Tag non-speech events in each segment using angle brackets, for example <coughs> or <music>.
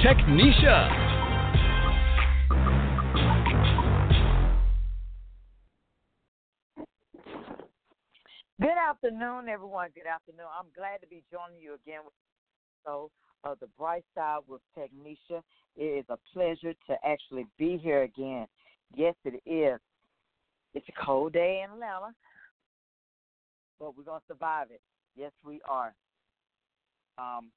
Technisha. Good afternoon, everyone. Good afternoon. I'm glad to be joining you again with so of the bright side with Technisha. It is a pleasure to actually be here again. Yes, it is. It's a cold day in Atlanta, but we're gonna survive it. Yes, we are. Um,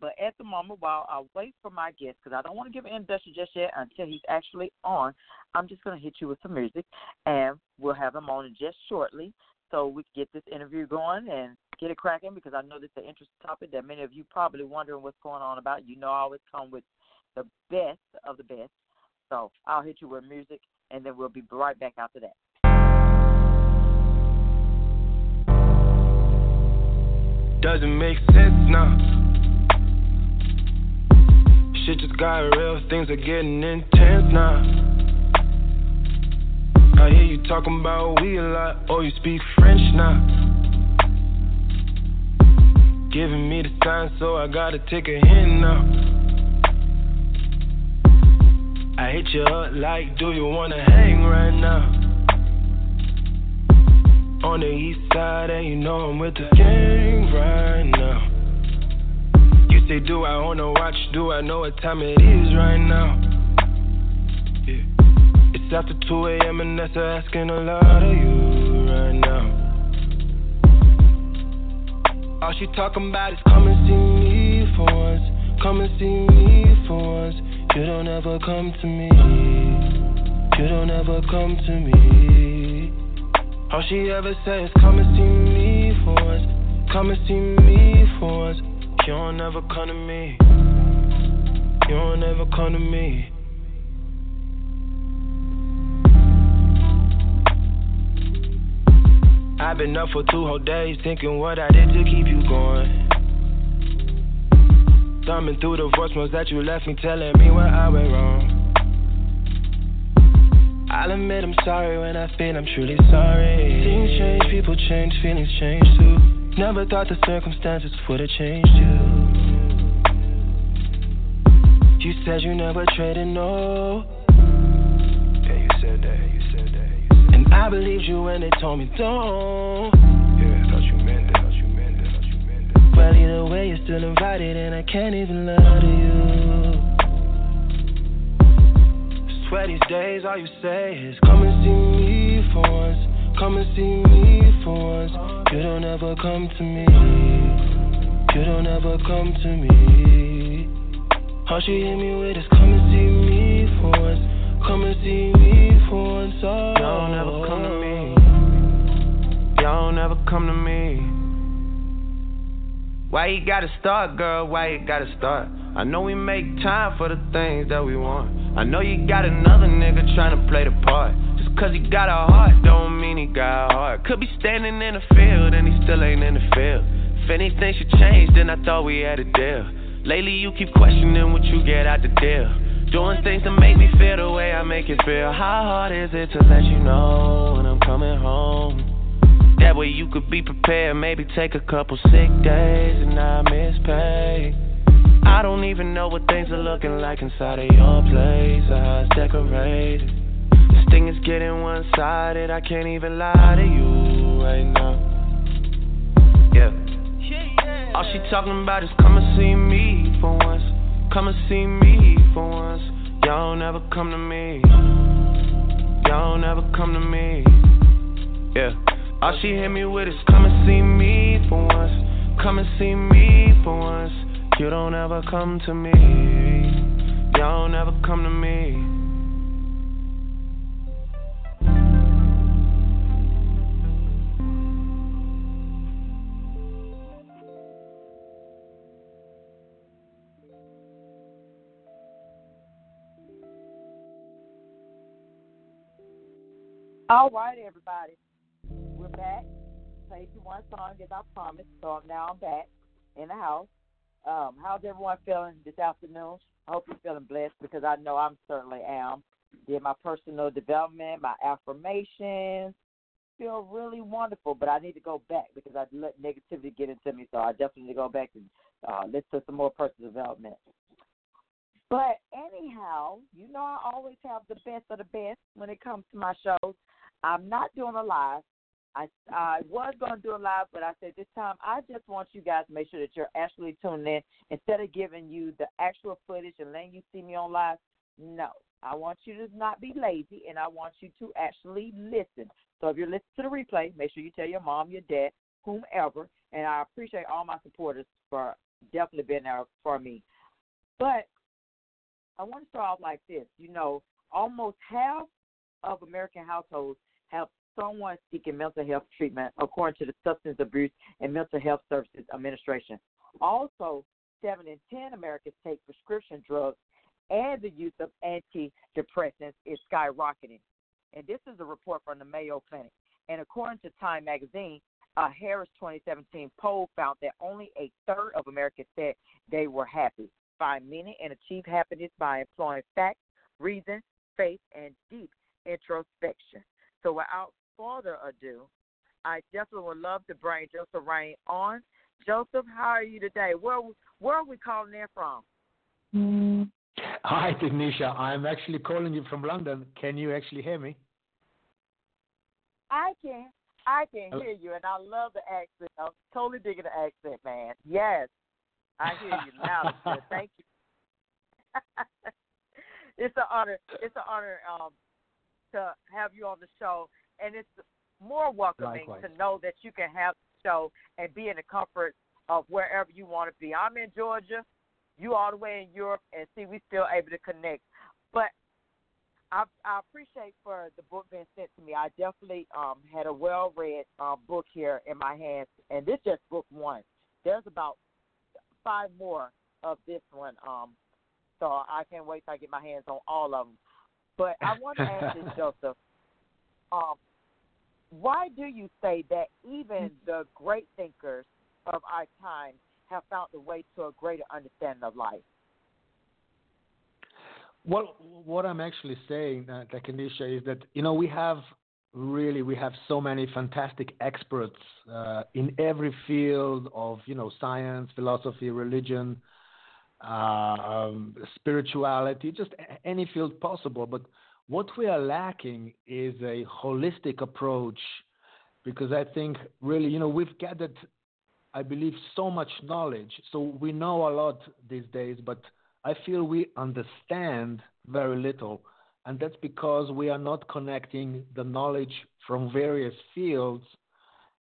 but at the moment, while I wait for my guest, because I don't want to give an introduction just yet until he's actually on, I'm just going to hit you with some music, and we'll have him on just shortly so we can get this interview going and get it cracking because I know this is an interesting topic that many of you probably wondering what's going on about. You know, I always come with the best of the best. So I'll hit you with music, and then we'll be right back after that. Doesn't make sense now. Shit just got real, things are getting intense now. I hear you talking about we a lot. Oh, you speak French now. Giving me the sign, so I gotta take a hint now. I hit you up like, do you wanna hang right now? On the east side, and you know I'm with the gang right now. Say, do I wanna watch? Do I know what time it is right now? It's after 2 a.m. and that's asking a lot of you right now. All she talking about is come and see me for once. Come and see me for once. You don't ever come to me. You don't ever come to me. All she ever says, come and see me for once. Come and see me for once. You don't ever come to me. You don't ever come to me. I've been up for two whole days thinking what I did to keep you going. Thumbing through the voicemails that you left me telling me where I went wrong. I'll admit I'm sorry when I feel I'm truly sorry. Things change, people change, feelings change too. Never thought the circumstances would have changed you. You said you never traded, no. Yeah, you said that. You said that. And I believed you when they told me don't. Yeah, thought you meant it, thought you meant it, thought you meant it. Well, either way, you're still invited, and I can't even lie to you. Swear these days, all you say is come and see me for once. Come and see me for once. You don't ever come to me. You don't ever come to me. All she hit me with is come and see me for once. Come and see me for once. Oh. Y'all never come to me. Y'all don't never come to me. Why you gotta start, girl? Why you gotta start? I know we make time for the things that we want. I know you got another nigga trying to play the part. Cause he got a heart, don't mean he got a heart. Could be standing in the field and he still ain't in the field. If anything should change, then I thought we had a deal. Lately you keep questioning what you get out the deal. Doing things to make me feel the way I make it feel. How hard is it to let you know when I'm coming home? That way you could be prepared. Maybe take a couple sick days and not miss pay. I don't even know what things are looking like inside of your place it's decorated. Thing is getting one sided. I can't even lie to you right now. Yeah. All she talking about is come and see me for once. Come and see me for once. Y'all never come to me. Y'all never come to me. Yeah. All she hit me with is come and see me for once. Come and see me for once. You don't ever come to me. Y'all never come to me. All right, everybody. We're back. Played you one song as I promised, so now I'm back in the house. Um, how's everyone feeling this afternoon? I hope you're feeling blessed because I know I'm certainly am. Did my personal development, my affirmations, feel really wonderful, but I need to go back because I let negativity get into me. So I definitely need to go back and uh, listen to some more personal development. But anyhow, you know I always have the best of the best when it comes to my shows. I'm not doing a live. I I was going to do a live, but I said this time I just want you guys to make sure that you're actually tuning in instead of giving you the actual footage and letting you see me on live. No, I want you to not be lazy, and I want you to actually listen. So if you're listening to the replay, make sure you tell your mom, your dad, whomever. And I appreciate all my supporters for definitely being there for me. But I want to start off like this. You know, almost half of American households have someone seeking mental health treatment, according to the Substance Abuse and Mental Health Services Administration. Also, seven in ten Americans take prescription drugs, and the use of antidepressants is skyrocketing. And this is a report from the Mayo Clinic. And according to Time Magazine, a Harris 2017 poll found that only a third of Americans said they were happy. Find meaning and achieve happiness by employing facts, reason, faith, and deep introspection. So without further ado, I definitely would love to bring Joseph Rain on. Joseph, how are you today? Where where are we calling in from? Mm. Hi, Tanisha. I'm actually calling you from London. Can you actually hear me? I can. I can hear you, and I love the accent. I'm totally digging the accent, man. Yes, I hear you now. Thank you. <laughs> it's an honor. It's an honor um, to have you on the show, and it's more welcoming Likewise. to know that you can have the show and be in the comfort of wherever you want to be. I'm in Georgia, you all the way in Europe, and see we still able to connect. But I, I appreciate for the book being sent to me. I definitely um, had a well read um, book here in my hands, and this just book one. There's about five more of this one, um, so I can't wait till I get my hands on all of them. But I <laughs> want to ask you, Joseph. Um, why do you say that even the great thinkers of our time have found a way to a greater understanding of life? Well, what I'm actually saying, uh, Takanisha, is that you know we have really we have so many fantastic experts uh, in every field of you know science, philosophy, religion, um, spirituality, just any field possible. But what we are lacking is a holistic approach, because I think really you know we've gathered, I believe, so much knowledge, so we know a lot these days, but I feel we understand very little. And that's because we are not connecting the knowledge from various fields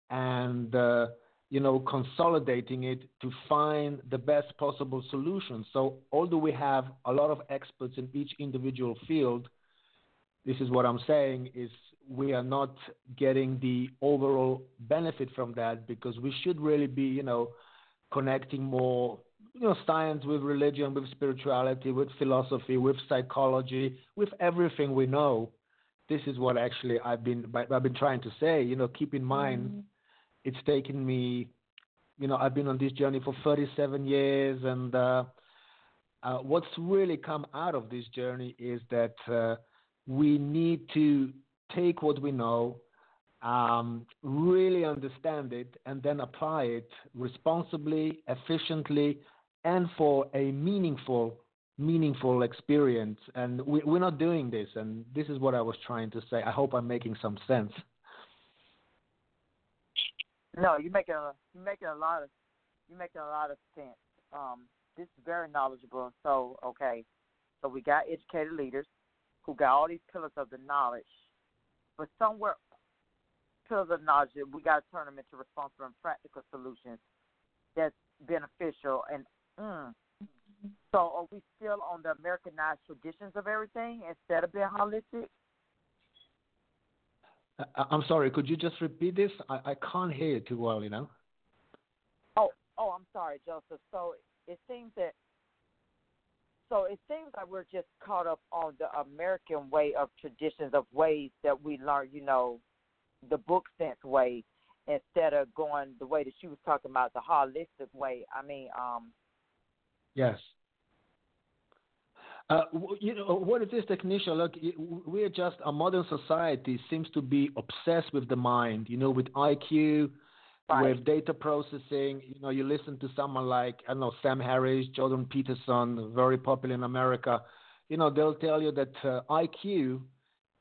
and, uh, you know, consolidating it to find the best possible solution. So, although we have a lot of experts in each individual field, this is what I'm saying is we are not getting the overall benefit from that because we should really be, you know, connecting more you know, science with religion, with spirituality, with philosophy, with psychology, with everything we know. This is what actually I've been I've been trying to say. You know, keep in mind, mm-hmm. It's taken me, you know, I've been on this journey for 37 years, and uh, uh, what's really come out of this journey is that uh, we need to take what we know, um, really understand it, and then apply it responsibly, efficiently, and for a meaningful meaningful experience. And we, we're not doing this and this is what i was trying to say. I hope i'm making some sense no you're making a you're making a lot of you're making a lot of sense um this is very knowledgeable so okay so we got educated leaders who got all these pillars of the knowledge but somewhere pillars of knowledge we got to turn them into responsible and practical solutions that's beneficial and Mm. So are we still on the Americanized traditions of everything instead of being holistic? I'm sorry. Could you just repeat this? I, I can't hear you too well. You know. Oh, oh, I'm sorry, Joseph. So it seems that so it seems like we're just caught up on the American way of traditions of ways that we learn, you know, the book sense way instead of going the way that she was talking about the holistic way. I mean, um Yes. Uh, you know what is this Technisha. Look, we're just a modern society seems to be obsessed with the mind. You know, with IQ, right. with data processing. You know, you listen to someone like I don't know Sam Harris, Jordan Peterson, very popular in America. You know, they'll tell you that uh, IQ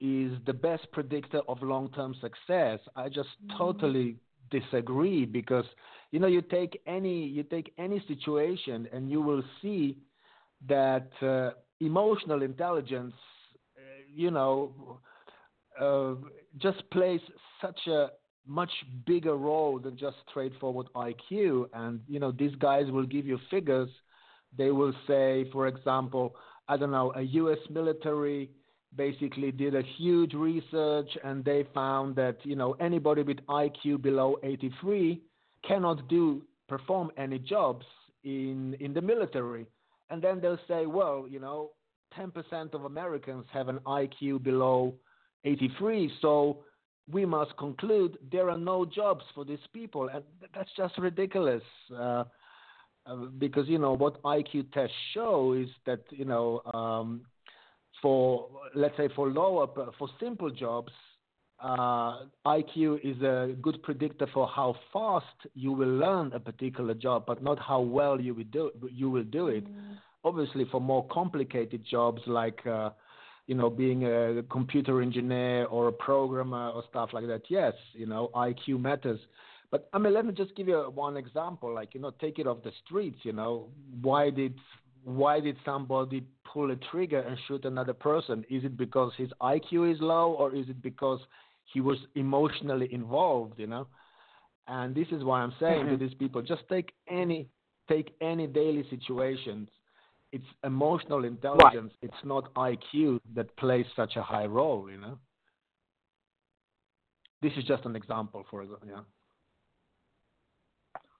is the best predictor of long-term success. I just mm-hmm. totally disagree because you know you take any you take any situation and you will see that uh, emotional intelligence, uh, you know, uh, just plays such a much bigger role than just straightforward IQ. And you know, these guys will give you figures. They will say, for example, I don't know, a U.S. military basically did a huge research and they found that you know anybody with IQ below 83 cannot do perform any jobs in in the military and then they'll say well you know 10% of Americans have an IQ below 83 so we must conclude there are no jobs for these people. And that's just ridiculous uh, uh, because you know what IQ tests show is that you know um, for let's say for lower for simple jobs, uh, IQ is a good predictor for how fast you will learn a particular job, but not how well you will do you will do it. Mm. Obviously, for more complicated jobs like uh, you know being a computer engineer or a programmer or stuff like that, yes, you know IQ matters. But I mean, let me just give you one example. Like you know, take it off the streets. You know, why did why did somebody pull a trigger and shoot another person? Is it because his IQ is low, or is it because he was emotionally involved? You know, and this is why I'm saying mm-hmm. to these people: just take any take any daily situations. It's emotional intelligence. Right. It's not IQ that plays such a high role. You know. This is just an example, for example. Yeah.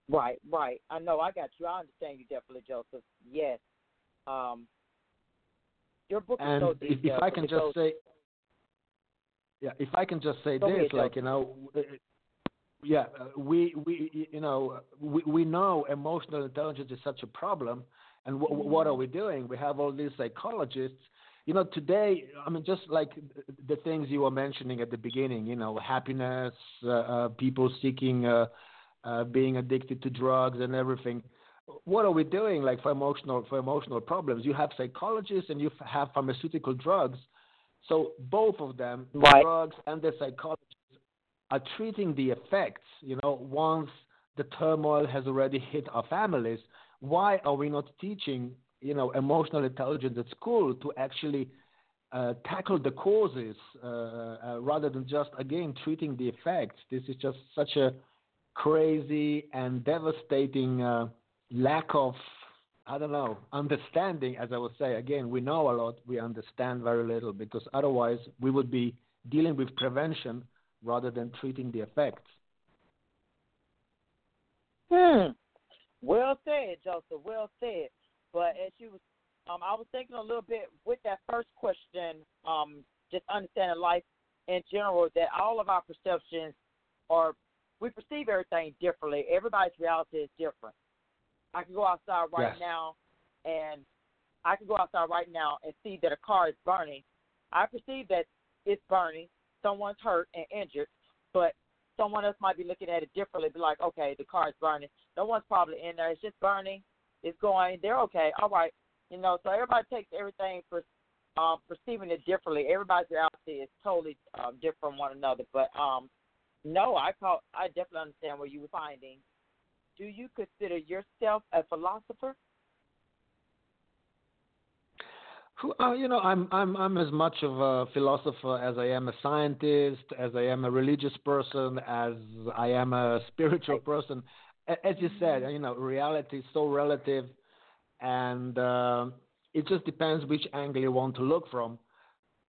Right, right. I know. I got you. I understand you definitely, Joseph. Yes. Um, your book and is so if, if I can just goes, say, yeah, if I can just say this, like you know, yeah, we we you know we we know emotional intelligence is such a problem, and w- mm-hmm. what are we doing? We have all these psychologists. You know, today, I mean, just like the things you were mentioning at the beginning, you know, happiness, uh, uh, people seeking, uh, uh, being addicted to drugs and everything what are we doing like for emotional for emotional problems you have psychologists and you have pharmaceutical drugs so both of them right. the drugs and the psychologists are treating the effects you know once the turmoil has already hit our families why are we not teaching you know emotional intelligence at school to actually uh, tackle the causes uh, uh, rather than just again treating the effects this is just such a crazy and devastating uh, lack of I don't know understanding. As I would say again, we know a lot, we understand very little because otherwise we would be dealing with prevention rather than treating the effects. Hmm. Well said, Joseph. Well said. But as you, um, I was thinking a little bit with that first question, um, just understanding life in general, that all of our perceptions are, we perceive everything differently. Everybody's reality is different. I can go outside right yes. now and I can go outside right now and see that a car is burning. I perceive that it's burning, someone's hurt and injured, but someone else might be looking at it differently, be like, okay, the car is burning. No one's probably in there. It's just burning. It's going. They're okay. All right. You know, so everybody takes everything for um, perceiving it differently. Everybody's reality is totally um, different from one another. But um, no, I call. I definitely understand where you were finding do you consider yourself a philosopher? Uh, you know, I'm I'm I'm as much of a philosopher as I am a scientist, as I am a religious person, as I am a spiritual person. As you said, you know, reality is so relative, and uh, it just depends which angle you want to look from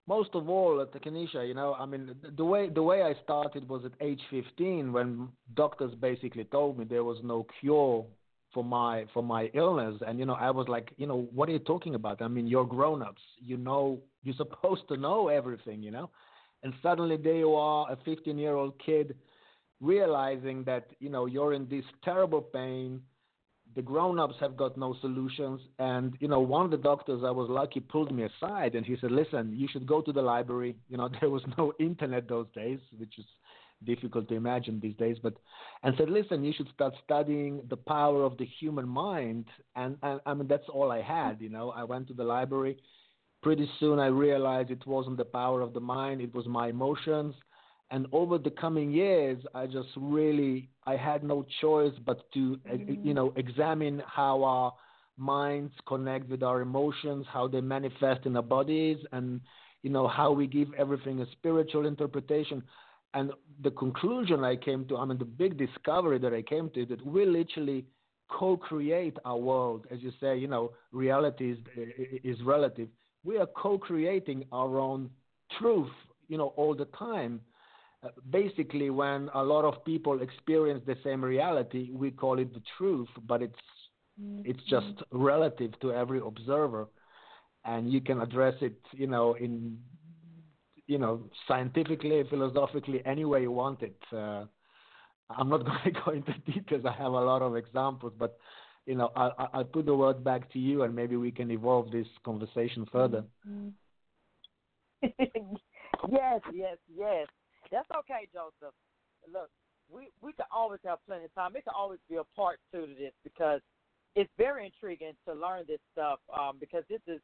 most of all uh, at the Kenesha, you know, I mean, the way the way I started was at age 15 when doctors basically told me there was no cure for my for my illness. And you know i was like you know what are you talking about? I mean you're grown ups you know you're supposed to know everything you know? And suddenly there you are a 15 year old kid realizing that you know you're in this terrible pain the grown ups have got no solutions and you know one of the doctors i was lucky pulled me aside and he said listen you should go to the library <laughs> you know there was no internet those days which is difficult to imagine these days, but and said, listen, you should start studying the power of the human mind, and, and I mean that's all I had, you know. I went to the library. Pretty soon, I realized it wasn't the power of the mind; it was my emotions. And over the coming years, I just really I had no choice but to mm-hmm. you know examine how our minds connect with our emotions, how they manifest in our bodies, and you know how we give everything a spiritual interpretation. And the conclusion I came to, I mean, the big discovery that I came to, that we literally co-create our world. As you say, you know, reality is, eh, is relative. We are co-creating our own truth, you know, all the time. Basically, when a lot of people experience the same reality, we call it the truth, but it's mm-hmm. it's just relative to every observer, and you can address it, you know, in you know, scientifically, philosophically, any way you want it. Uh, I'm not <laughs> going to go into details. I have a lot of examples, but you know, I, I'll put the word back to you, and maybe we can evolve this conversation further. Mm-hmm. <laughs> yes, yes, yes. That's okay, Joseph. Look, we we can always have plenty of time. It can always be a part two to this because it's very intriguing to learn this stuff um, because this is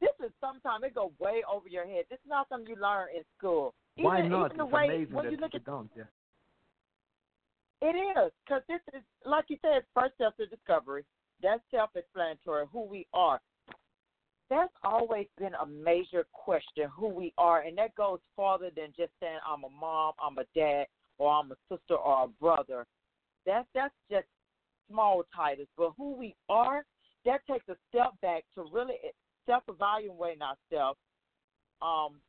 this is sometimes it go way over your head. This is not something you learn in school. Even, Why not? Even the it's way, amazing when you look at, don't. Yeah. It is because this is like you said, first step to discovery. That's self-explanatory. Who we are. That's always been a major question. Who we are, and that goes farther than just saying I'm a mom, I'm a dad, or I'm a sister or a brother. That's that's just small titles. But who we are, that takes a step back to really self evaluating ourselves, um,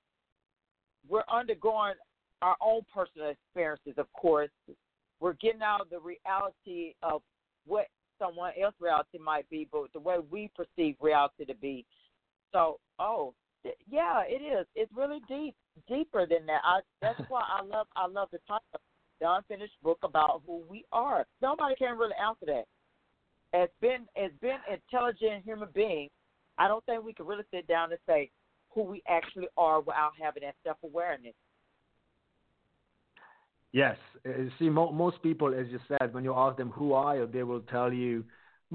we're undergoing our own personal experiences, of course. We're getting out of the reality of what someone else's reality might be, but the way we perceive reality to be. So, oh, yeah, it is. It's really deep, deeper than that. I, that's <laughs> why I love, I love the title, the unfinished book about who we are. Nobody can really answer that. As been, as been intelligent human beings, I don't think we can really sit down and say who we actually are without having that self awareness. Yes. Uh, see, mo- most people, as you said, when you ask them who are you, they will tell you.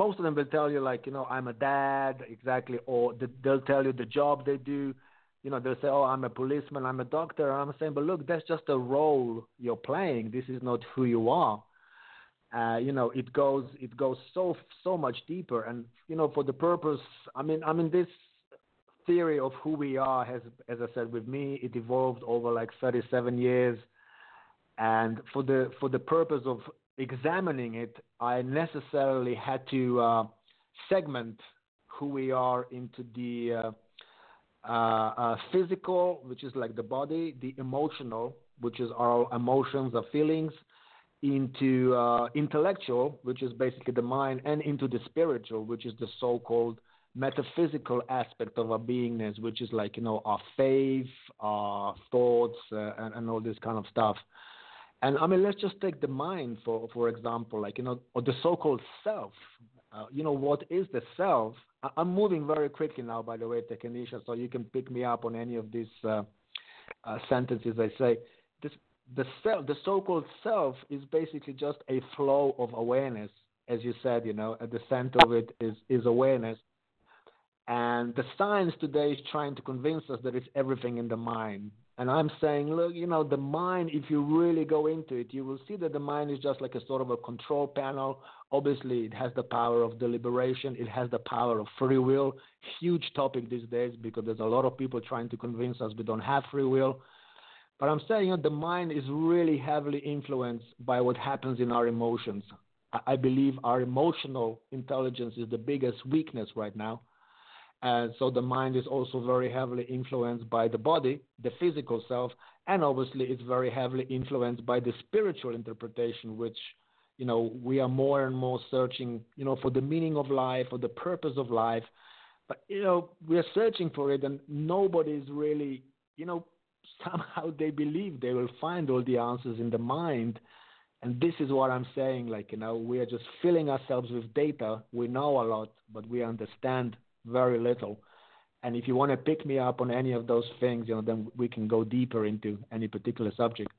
Most of them will tell you like, you know, I'm a dad, exactly, or they'll tell you the job they do. You know, they'll say, oh, I'm a policeman, I'm a doctor. I'm saying, but look, that's just a role you're playing. This is not who you are uh, you know, it goes it goes so so much deeper. And you know, for the purpose, I mean, I mean, this theory of who we are has, as I said, with me, it evolved over like 37 years. And for the for the purpose of examining it, I necessarily had to uh, segment who we are into the uh, uh, uh, physical, which is like the body, the emotional, which is our emotions, our feelings, into uh, intellectual, which is basically the mind, and into the spiritual, which is the so-called metaphysical aspect of our beingness, which is like you know our faith, our thoughts, uh, and, and all this kind of stuff. And I mean, let's just take the mind for for example, like you know, or the so-called self. Uh, you know, what is the self? I- am moving very quickly now, by the way, Technisha, so you can pick me up on any of these uh, uh sentences I say. This the self, the so-called self, is basically just a flow of awareness, as you said. You know, at the center of it is is awareness, and the science today is trying to convince us that it's everything in the mind. And I'm saying, look, you know, the mind, if you really go into it, you will see that the mind is just like a sort of a control panel. Obviously, it has the power of deliberation, it has the power of free will. Huge topic these days because there's a lot of people trying to convince us we don't have free will. But I'm saying you know, the mind is really heavily influenced by what happens in our emotions. I believe our emotional intelligence is the biggest weakness right now. And so the mind is also very heavily influenced by the body, the physical self, and obviously it's very heavily influenced by the spiritual interpretation, which You know, we are more and more searching, you know, for the meaning of life or the purpose of life. But you know, we are searching for it, and nobody is really, you know, <laughs> somehow they believe they will find all the answers in the mind. And this is what I'm saying. Like, you know, we are just filling ourselves with data. We know a lot, but we understand very little. And if you want to pick me up on any of those things, you know, then we can go deeper into any particular subject.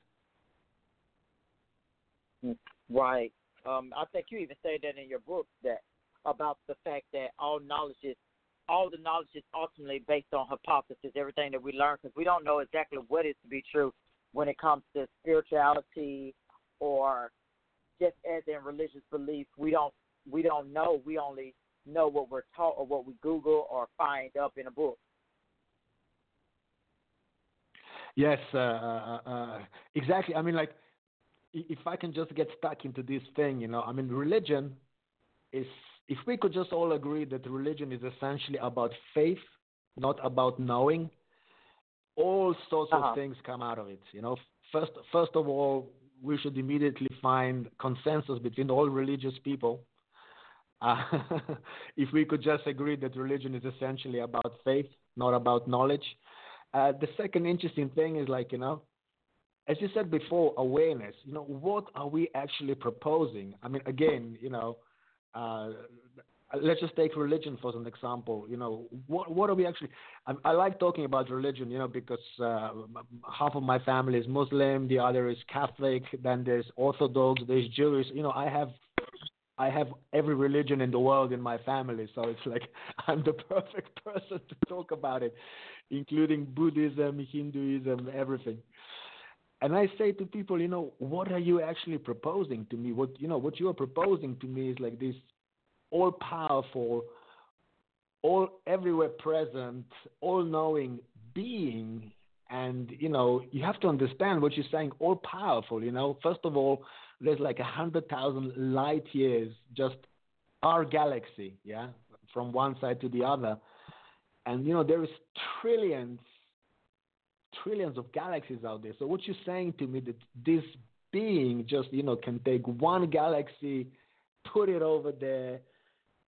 Right. Um, I think you even say that in your book that about the fact that all knowledge is all the knowledge is ultimately based on hypothesis. Everything that we learn, because we don't know exactly what is to be true when it comes to spirituality or just as in religious belief. We don't we don't know. We only know what we're taught or what we Google or find up in a book. Yes, uh, uh, uh, exactly. I mean, like, if I can just get stuck into this thing, you know, I mean, religion is, if we could just all agree that religion is essentially about faith, not about knowing, all sorts uh-huh. of things come out of it. You know, first, first of all, we should immediately find consensus between all religious people uh, <laughs> if we could just agree that religion is essentially about faith, not about knowledge. Uh, the second interesting thing is like, you know, as you said before, awareness. You know, what are we actually proposing? I mean, again, you know, uh, let's just take religion for an example. You know, what what are we actually? I, I like talking about religion, you know, because uh, half of my family is Muslim, the other is Catholic, then there's Orthodox, there's Jewish. You know, I have I have every religion in the world in my family, so it's like <laughs> I'm the perfect <laughs> person to talk about it, including Buddhism, Hinduism, everything. And I say to people, you know, what are you actually proposing to me? What you know, what you are proposing to me is like this all powerful, all everywhere present, all knowing being. And you know, you have to understand what you're saying, all powerful, you know. First of all, there's like a hundred thousand light years just our galaxy, yeah, from one side to the other. And you know, there is trillions, trillions of galaxies out there. So what you're saying to me that this being just, you know, can take one galaxy, put it over there,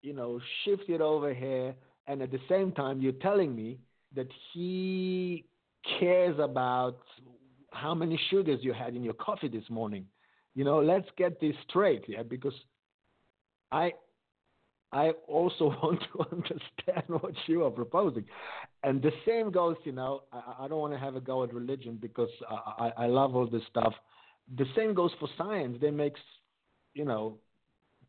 you know, shift it over here, and at the same time you're telling me that he cares about how many sugars you had in your coffee this morning. You know, let's get this straight, yeah, because I I also <laughs> want to <laughs> understand what you are proposing. And the same goes, you know, I, I don't want to have a go at religion because I, I, I love all this stuff. The same goes for science. They make, you know,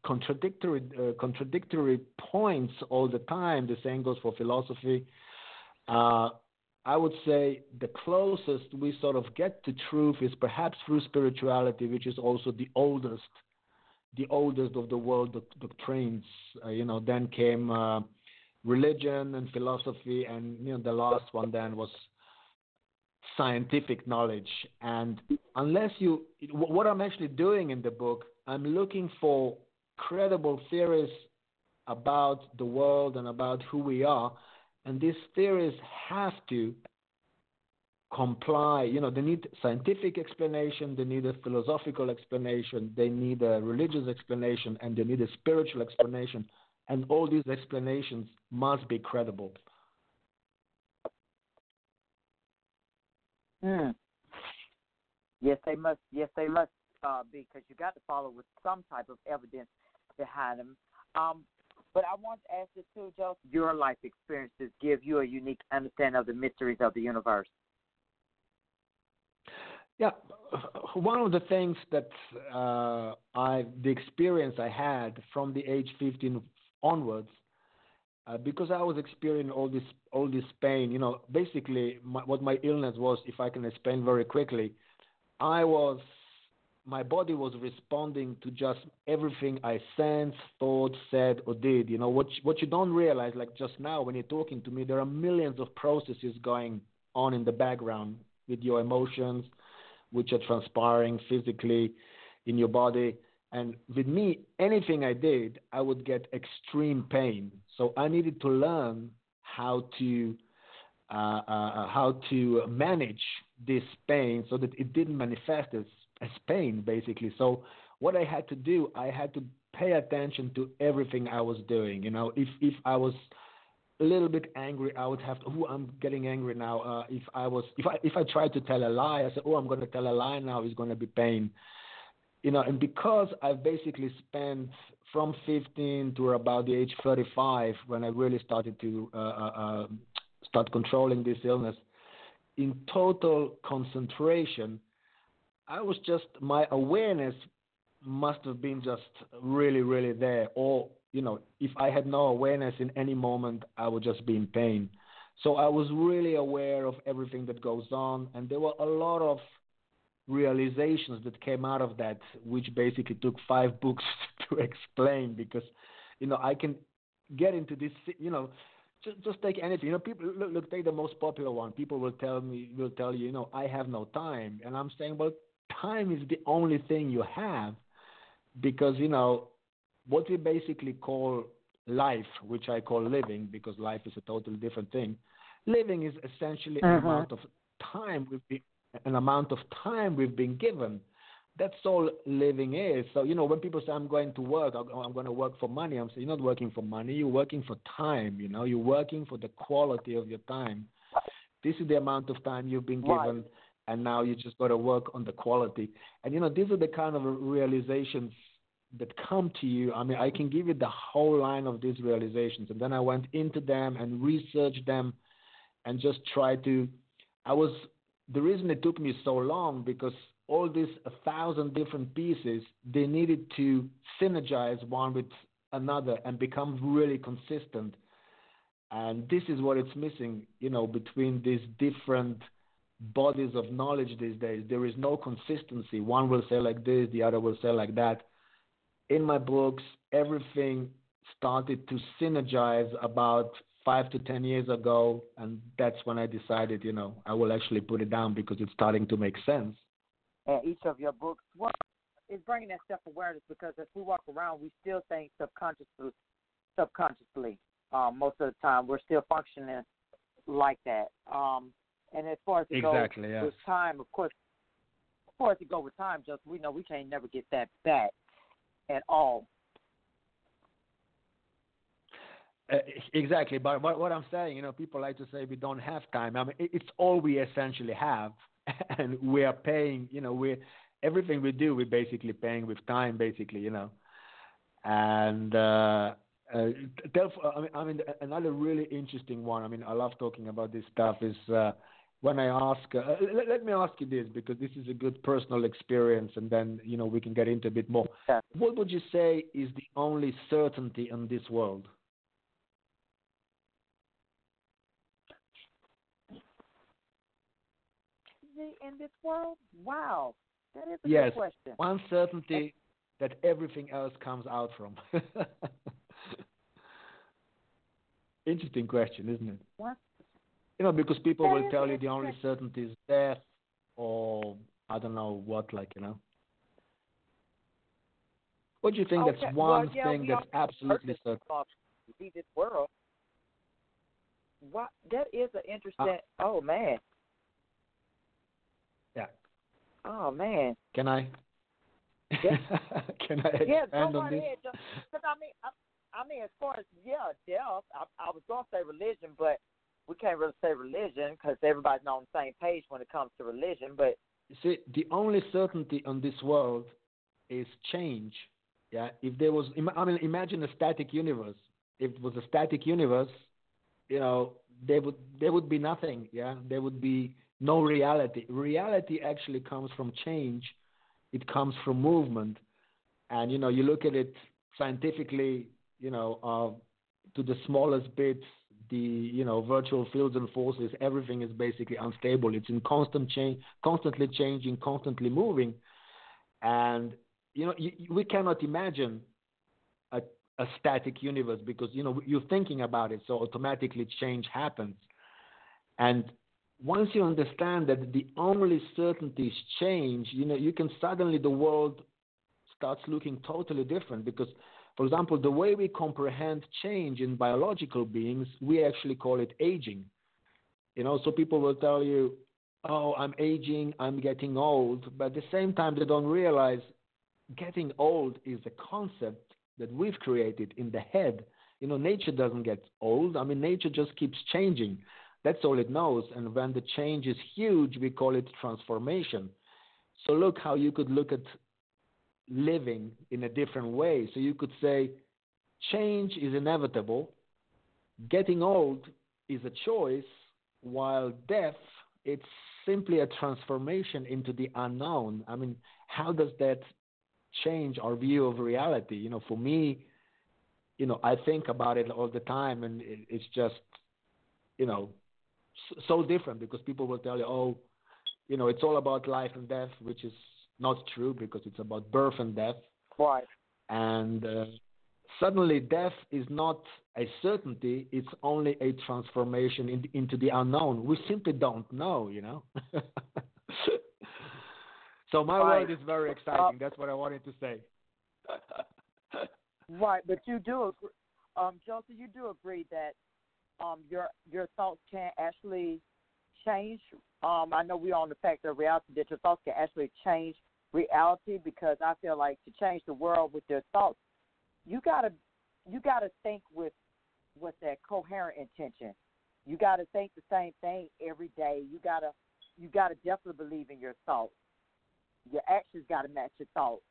contradictory uh, contradictory points all the time. The same goes for philosophy. Uh, I would say the closest we sort of get to truth is perhaps through spirituality, which is also the oldest, the oldest of the world doctrines. Uh, you know, then came uh, religion and philosophy, and you know, the last one then was scientific knowledge. And unless you, what I'm actually doing in the book, I'm looking for credible theories about the world and about who we are and these theories have to comply. You know, they need scientific explanation, they need a philosophical explanation, they need a religious explanation, and they need a spiritual explanation. And all these explanations must be credible. Hmm. Yes, they must. Yes, they must uh, be because you got to follow with some type of evidence behind them. Um, but I want to ask you too, Joseph. Your life experiences give you a unique understanding of the mysteries of the universe. Yeah, <sighs> one of the things that uh, I, the experience I had from the age 15 onwards, uh, because I was experiencing all this, all this pain. You know, basically, my, what my illness was, if I can explain very quickly, I was my body was responding to just everything I sensed, thought, said, or did. You know, what what you don't realize, like just now when you're talking to me, there are millions of processes going on in the background with your emotions, which are transpiring physically in your body. And with me, anything I did, I would get extreme pain. So I needed to learn how to uh, uh, how to manage this pain so that it didn't manifest as as pain, basically. So what I had to do, I had to pay attention to everything I was doing. You know, if if I was a little bit angry, I would have to. Oh, I'm getting angry now. Uh, if I was, if I if I tried to tell a lie, I said, oh, I'm going to tell a lie now. It's going to be pain. You know, and because I've basically spent from 15 to about the age 35 when I really started to uh, uh, uh, start controlling this illness, in total concentration, I was just my awareness must have been just really, really there. Or, you know, if I had no awareness in any moment, I would just be in pain. So I was really aware of everything that goes on. And there were a lot of realizations that came out of that, which basically took five <laughs> books to explain because, you know, I can get into this, you know, just, just take anything. You know, people look, look, take the most popular one. People will tell me, will tell you, you know, I have no time, and I'm saying, well, time is the only thing you have because you know what we basically call life, which I call living, because life is a totally different thing. Living is essentially uh-huh. an amount of time we've been, an amount of time we've been given. That's all living is. So you know, when people say I'm going to work, I'm going to work for money, I'm saying you're not working for money. You're working for time. You know, you're working for the quality of your time. This is the amount of time you've been given. Right and now you just got to work on the quality. And you know, these are the kind of realizations that come to you. I mean, I can give you the whole line of these realizations, and then I went into them and researched them, and just tried to. I was the reason it took me so long because all these a thousand different pieces they needed to synergize one with another and become really consistent. And this is what it's missing, you know, between these different bodies of knowledge these days. There is no consistency. One will say like this, the other will say like that. In my books, everything started to synergize about five to ten years ago, and that's when I decided, you know, I will actually put it down because it's starting to make sense. And each of your books, well, is bringing that self awareness because as we walk around, we still think subconsciously, subconsciously. Um, most of the time, we're still functioning like that. Um, and as far as it exactly, goes yes. with time, of course, as far as it goes with time, just we know we can't never get that back at all. Uh, exactly, but what, what I'm saying, you know, people like to say we don't have time. I mean, it's all we essentially have, <laughs> and we are paying. You know, we everything we do, we're basically paying with time, basically. You know, and uh, uh, therefore, I mean, I mean, another really interesting one. I mean, I love talking about this stuff. Is uh, when I ask, uh, let, let, me ask you this because this is a good personal experience, and then you know we can get into a bit more. Yeah. What would you say is the only certainty in this world? In this world, wow, that is a yes, good question. one certainty that everything else comes out from. <laughs> Interesting question, isn't it? What? You know, because people will tell you the only certainty is death, or I don't know what, like you know. What do you think? Okay. That's one well, yeah, thing that's absolutely certain. See this world. What? That is an interesting. Uh, oh man. Yeah. Oh man. Can I? Yeah. <laughs> Can I expand yeah, go on this? Because I mean, I, I mean, as far as yeah, death, I, I was gonna say religion, but we can't really say religion because everybody's not on the same page when it comes to religion. But you see, the only certainty on this world is change. Yeah, if there was, I mean, imagine a static universe. If it was a static universe, you know, there would there would be nothing. Yeah, there would be no reality. Reality actually comes from change. It comes from movement, and you know, you look at it scientifically. You know, uh, to the smallest bits, the you know virtual fields and forces, everything is basically unstable. It's in constant change, constantly changing, constantly moving, and you know you, we cannot imagine a, a static universe because you know you're thinking about it, so automatically change happens, and once you understand that the only certainty is change, you know you can suddenly the world starts looking totally different because for example, the way we comprehend change in biological beings, we actually call it aging. You know, so people will tell you, oh, I'm aging, I'm getting old, but at the same time, they don't realize getting old is a concept that we've created in the head. You know, nature doesn't get old. I mean, nature just keeps changing. That's all it knows. And when the change is huge, we call it transformation. So look how you could look at living in a different way. So you could say, change is inevitable. Getting old is a choice, while death, it's simply a transformation into the unknown. I mean, how does that change our view of reality? You know, for me, you know, I think about it all the time, and it's just, you know, so different because people will tell you, oh, you know, it's all about life and death, which is not true because it's about birth and death. Right. And uh, suddenly, death is not a certainty; it's only a transformation in, into the unknown. We simply don't know, you know. <laughs> so my right. world is very exciting. That's what I wanted to say. <laughs> right, but you do agree, um, Joseph. You do agree that um, your your thoughts can actually change. Um, I know we're on the fact of reality that your thoughts can actually change reality because I feel like to change the world with your thoughts, you gotta you gotta think with with that coherent intention. You gotta think the same thing every day. You gotta you gotta definitely believe in your thoughts. Your actions gotta match your thoughts.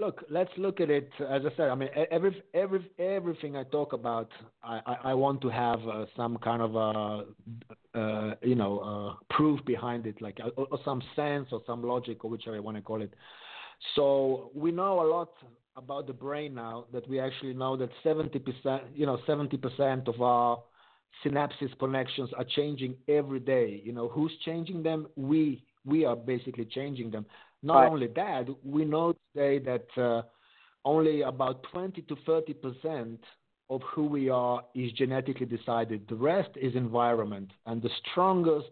Look, let's look at it. As I said, I mean, every every everything I talk about, I, I, I want to have uh, some kind of a, uh, you know, uh, proof behind it, like or, or some sense or some logic or whichever you want to call it. So we know a lot about the brain now that we actually know that 70%, you know, 70% of our synapses connections are changing every day. You know, who's changing them? We we are basically changing them. Not right. only that, we know today that uh, only about 20 to 30 percent of who we are is genetically decided. The rest is environment, and the strongest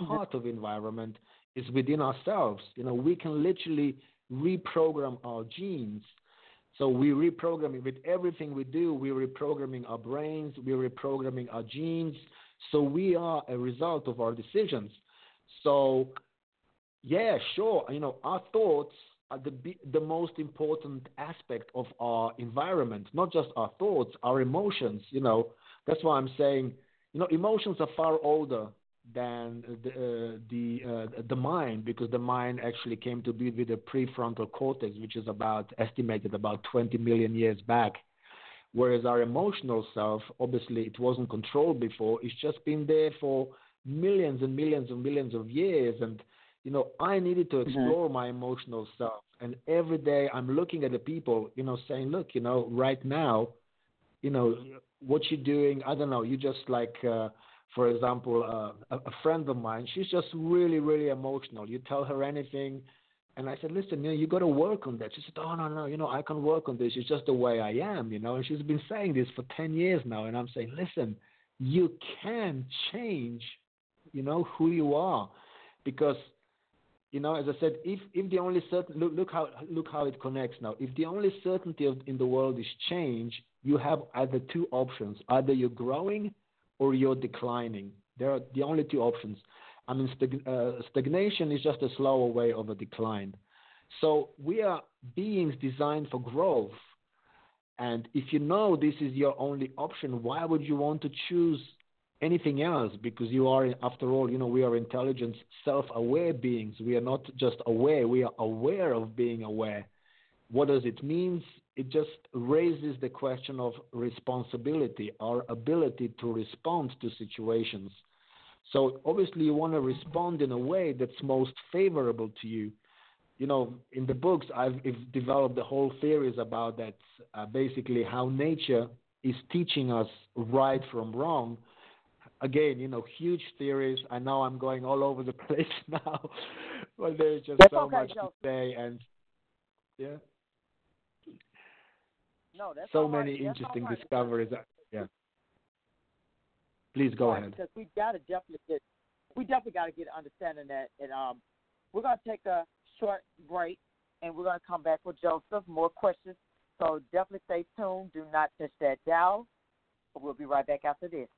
mm-hmm. part of environment is within ourselves. You know, we can literally reprogram our genes. So we reprogram with everything we do. We're reprogramming our brains. We're reprogramming our genes. So we are a result of our decisions. So yeah, sure. You know, our thoughts are the the most important aspect of our environment. Not just our thoughts, our emotions. You know, that's why I'm saying, you know, emotions are far older than the uh, the uh, the mind because the mind actually came to be with the prefrontal cortex, which is about estimated about 20 million years back. Whereas our emotional self, obviously, it wasn't controlled before. It's just been there for millions and millions and millions of years, and you know, I needed to mm-hmm. explore mm-hmm. my emotional self. And every day I'm looking at the people, you know, saying, look, you know, right now, you know, what you're doing, I don't know, you just like, uh, for example, uh, a, a friend of mine, she's just really, really emotional. You tell her anything, and I said, listen, you know, you got to work on that. She said, oh, no, no, you know, I can work on this. It's just the way I am, you know. And she's been saying this for 10 years now. And I'm saying, listen, you can change, you know, who you are. Because you know, as I said, if if the only certain look look how look how it connects now. If the only certainty of, in the world is change, you have either two options: either you're growing or you're declining. There are the only two options. I mean, stag, uh, stagnation is just a slower way of a decline. So we are beings designed for growth. And if you know this is your only option, why would you want to choose anything else because you are, after all, you know, we are intelligent, self aware beings. We are not just aware, we are aware of being aware. What does it mean? It just raises the question of responsibility, our ability to respond to situations. So obviously, you want to respond in a way that's most favorable to you. You know, in the books, I've, I've developed the whole theories about that. Uh, basically, how nature is teaching us right from wrong, again, you know, huge theories. I know I'm going all over the <laughs> place now, but there's just that's so okay, much to say, and yeah, no, that's so many right. interesting right. discoveries. Yeah, please go right, ahead. Because we got to definitely get, we definitely got to get understanding that, and um, we're gonna take a short break, and we're gonna come back with Joseph. More questions, so definitely stay tuned. Do not touch that dial. We'll be right back after this.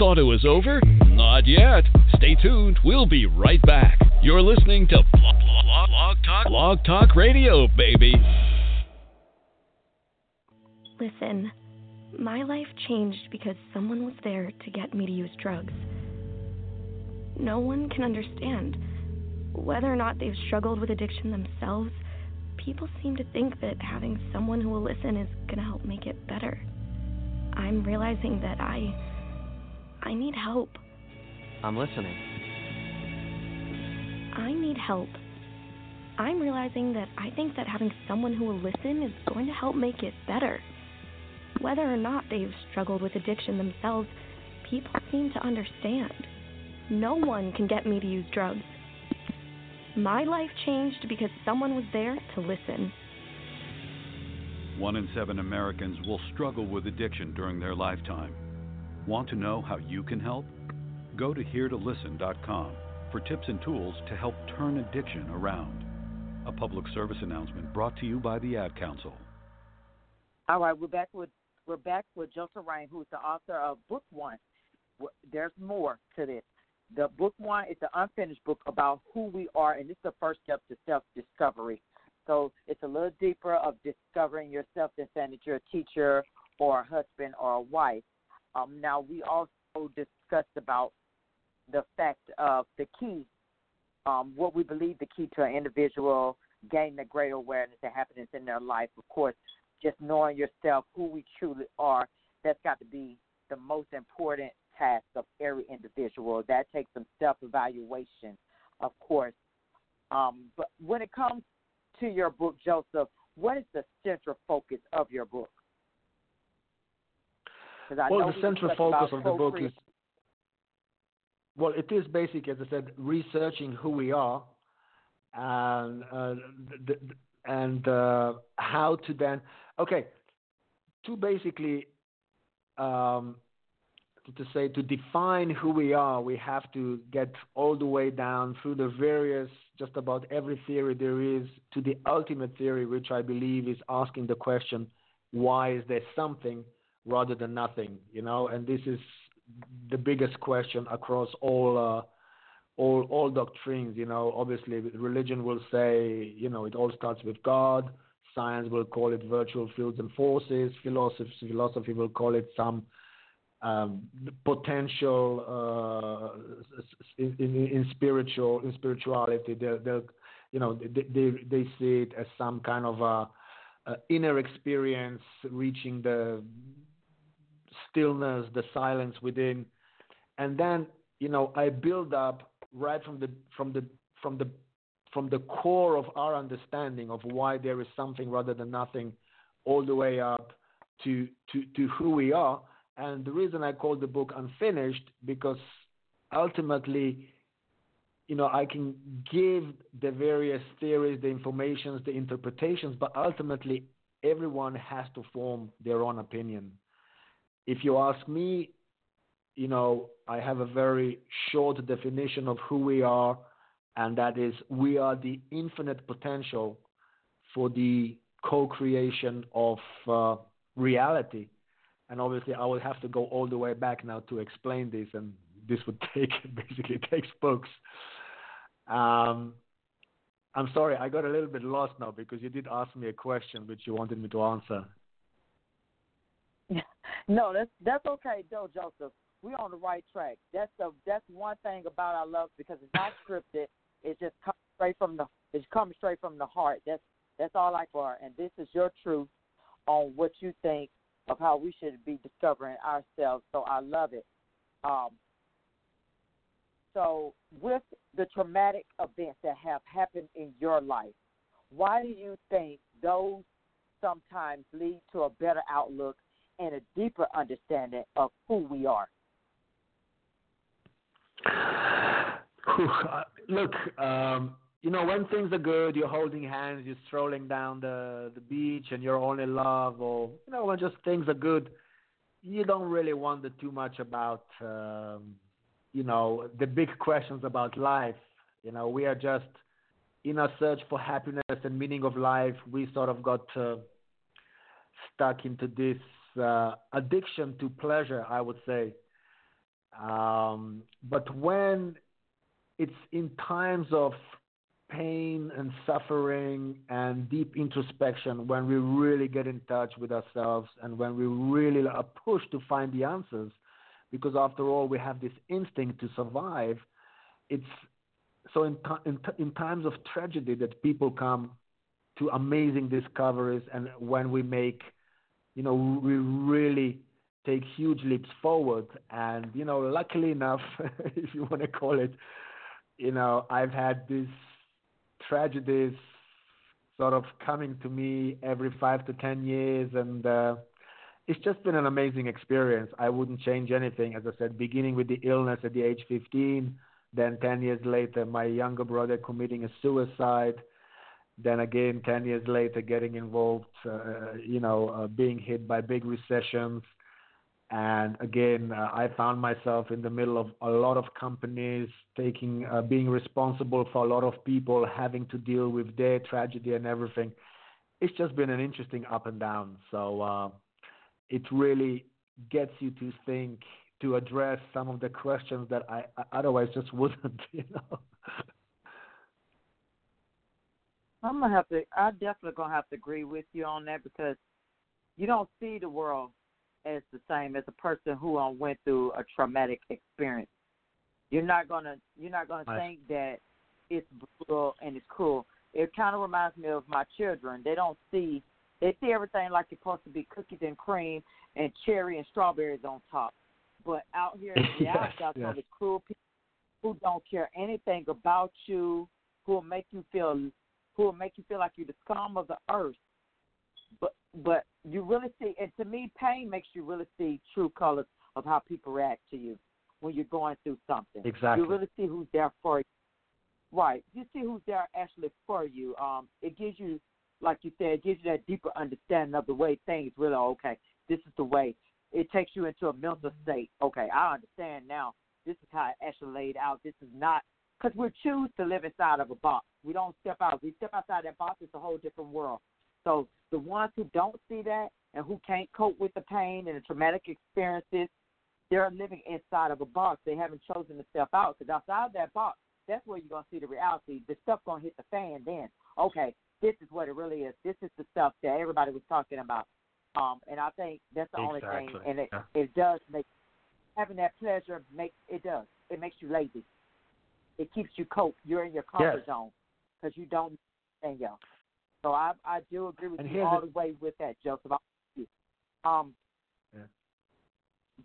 Thought it was over? Not yet. Stay tuned. We'll be right back. You're listening to Blog, Blog, Blog Talk, Blog Talk Radio, baby. Listen, my life changed because someone was there to get me to use drugs. No one can understand. Whether or not they've struggled with addiction themselves, people seem to think that having someone who will listen is going to help make it better. I'm realizing that I I need help. I'm listening. I need help. I'm realizing that I think that having someone who will listen is going to help make it better. Whether or not they've struggled with addiction themselves, people seem to understand. No one can get me to use drugs. My life changed because someone was there to listen. One in seven Americans will struggle with addiction during their lifetime. Want to know how you can help? Go to heretolisten.com for tips and tools to help turn addiction around. A public service announcement brought to you by the Ad Council. All right, we're back with we're back with Joseph Rain, who's the author of Book One. There's more to this. The book one is the unfinished book about who we are, and it's the first step to self discovery. So it's a little deeper of discovering yourself than saying that you're a teacher or a husband or a wife. Um, now we also discussed about the fact of the key, um, what we believe the key to an individual gaining a greater awareness and happiness in their life. Of course, just knowing yourself, who we truly are, that's got to be the most important task of every individual. That takes some self evaluation, of course. Um, but when it comes to your book, Joseph, what is the central focus of your book? Well, the central focus of the book is well, it is basic, as I said, researching who we are and uh, and uh, how to then okay to basically um, to say to define who we are, we have to get all the way down through the various, just about every theory there is, to the ultimate theory, which I believe is asking the question, why is there something rather than nothing? You know, and this is the biggest question across all. Uh, all, all doctrines, you know, obviously religion will say, you know, it all starts with God. Science will call it virtual fields and forces. Philosophy, philosophy will call it some um, potential uh, in, in, in, spiritual in spirituality. They they you know they, they they see it as some kind of a, a inner experience, reaching the stillness, the silence within, and then you know I build up right from the from the from the from the core of our understanding of why there is something rather than nothing, all the way up to to to who we are and the reason I call the book unfinished because ultimately, you know, I can give the various theories, the informations, the interpretations, but ultimately everyone has to form their own opinion. If you ask me, you know, I have a very short definition of who we are, and that is we are the infinite potential for the co creation of uh, reality and obviously I will have to go all the way back now to explain this, and this would <laughs> take basically takes books. Um, I'm sorry, I got a little bit lost now because you did ask me a question which you wanted me to answer. <laughs> No, that's that's okay, Joe Joseph. We're on the right track. That's the that's one thing about our love because it's not scripted. It just comes straight from the it's coming straight from the heart. That's that's all I for. And this is your truth on what you think of how we should be discovering ourselves. So I love it. Um, so, with the traumatic events that have happened in your life, why do you think those sometimes lead to a better outlook and a deeper understanding of who we are? Look, um, you know, when things are good, you're holding hands, you're strolling down the the beach, and you're all in love, or you know, when just things are good, you don't really wonder too much about, um, you know, the big questions about life. You know, we are just in our search for happiness and meaning of life. We sort of got uh, stuck into this uh, addiction to pleasure, I would say. Um, but when it's in times of pain and suffering and deep introspection, when we really get in touch with ourselves and when we really are pushed to find the answers, because after all, we have this instinct to survive. It's so in, in, in times of tragedy that people come to amazing discoveries, and when we make, you know, we really take huge leaps forward. And you know, luckily enough, <laughs> if you want to call it, you know, I've had these tragedies sort of coming to me every five to ten years, and uh, it's just been an amazing experience. I wouldn't change anything, as I said, beginning with the illness at the age 15, then 10 years later, my younger brother committing a suicide. Then again, 10 years later, getting involved, uh, you know, uh, being hit by big recessions. And again, uh, I found myself in the middle of a lot of companies taking, uh, being responsible for a lot of people having to deal with their tragedy and everything. It's just been an interesting up and down. So uh, it really gets you to think, to address some of the questions that I, I otherwise just wouldn't, <laughs> you know. I'm gonna have to. I definitely gonna have to agree with you on that because you don't see the world as the same as a person who um, went through a traumatic experience. You're not gonna. You're not gonna think that it's brutal and it's cruel. It kind of reminds me of my children. They don't see. They see everything like it's supposed to be cookies and cream and cherry and strawberries on top. But out here in the <laughs> yes, outside, yes. some cruel people who don't care anything about you, who will make you feel, who will make you feel like you're the scum of the earth. But but you really see, and to me, pain makes you really see true colors of how people react to you when you're going through something. Exactly. You really see who's there for you. Right. You see who's there actually for you. Um, it gives you, like you said, it gives you that deeper understanding of the way things really are okay. This is the way it takes you into a mental state. Okay, I understand now. This is how it actually laid out. This is not because we choose to live inside of a box. We don't step out. We step outside that box. It's a whole different world. So the ones who don't see that and who can't cope with the pain and the traumatic experiences, they're living inside of a box. They haven't chosen to step out because outside that box, that's where you're gonna see the reality. The stuff gonna hit the fan. Then, okay, this is what it really is. This is the stuff that everybody was talking about. Um, and I think that's the exactly. only thing, and it yeah. it does make having that pleasure make it does it makes you lazy. It keeps you cope. You're in your comfort yes. zone because you don't anything else. So I I do agree with and you all the, way with that, Joseph. Um, yeah.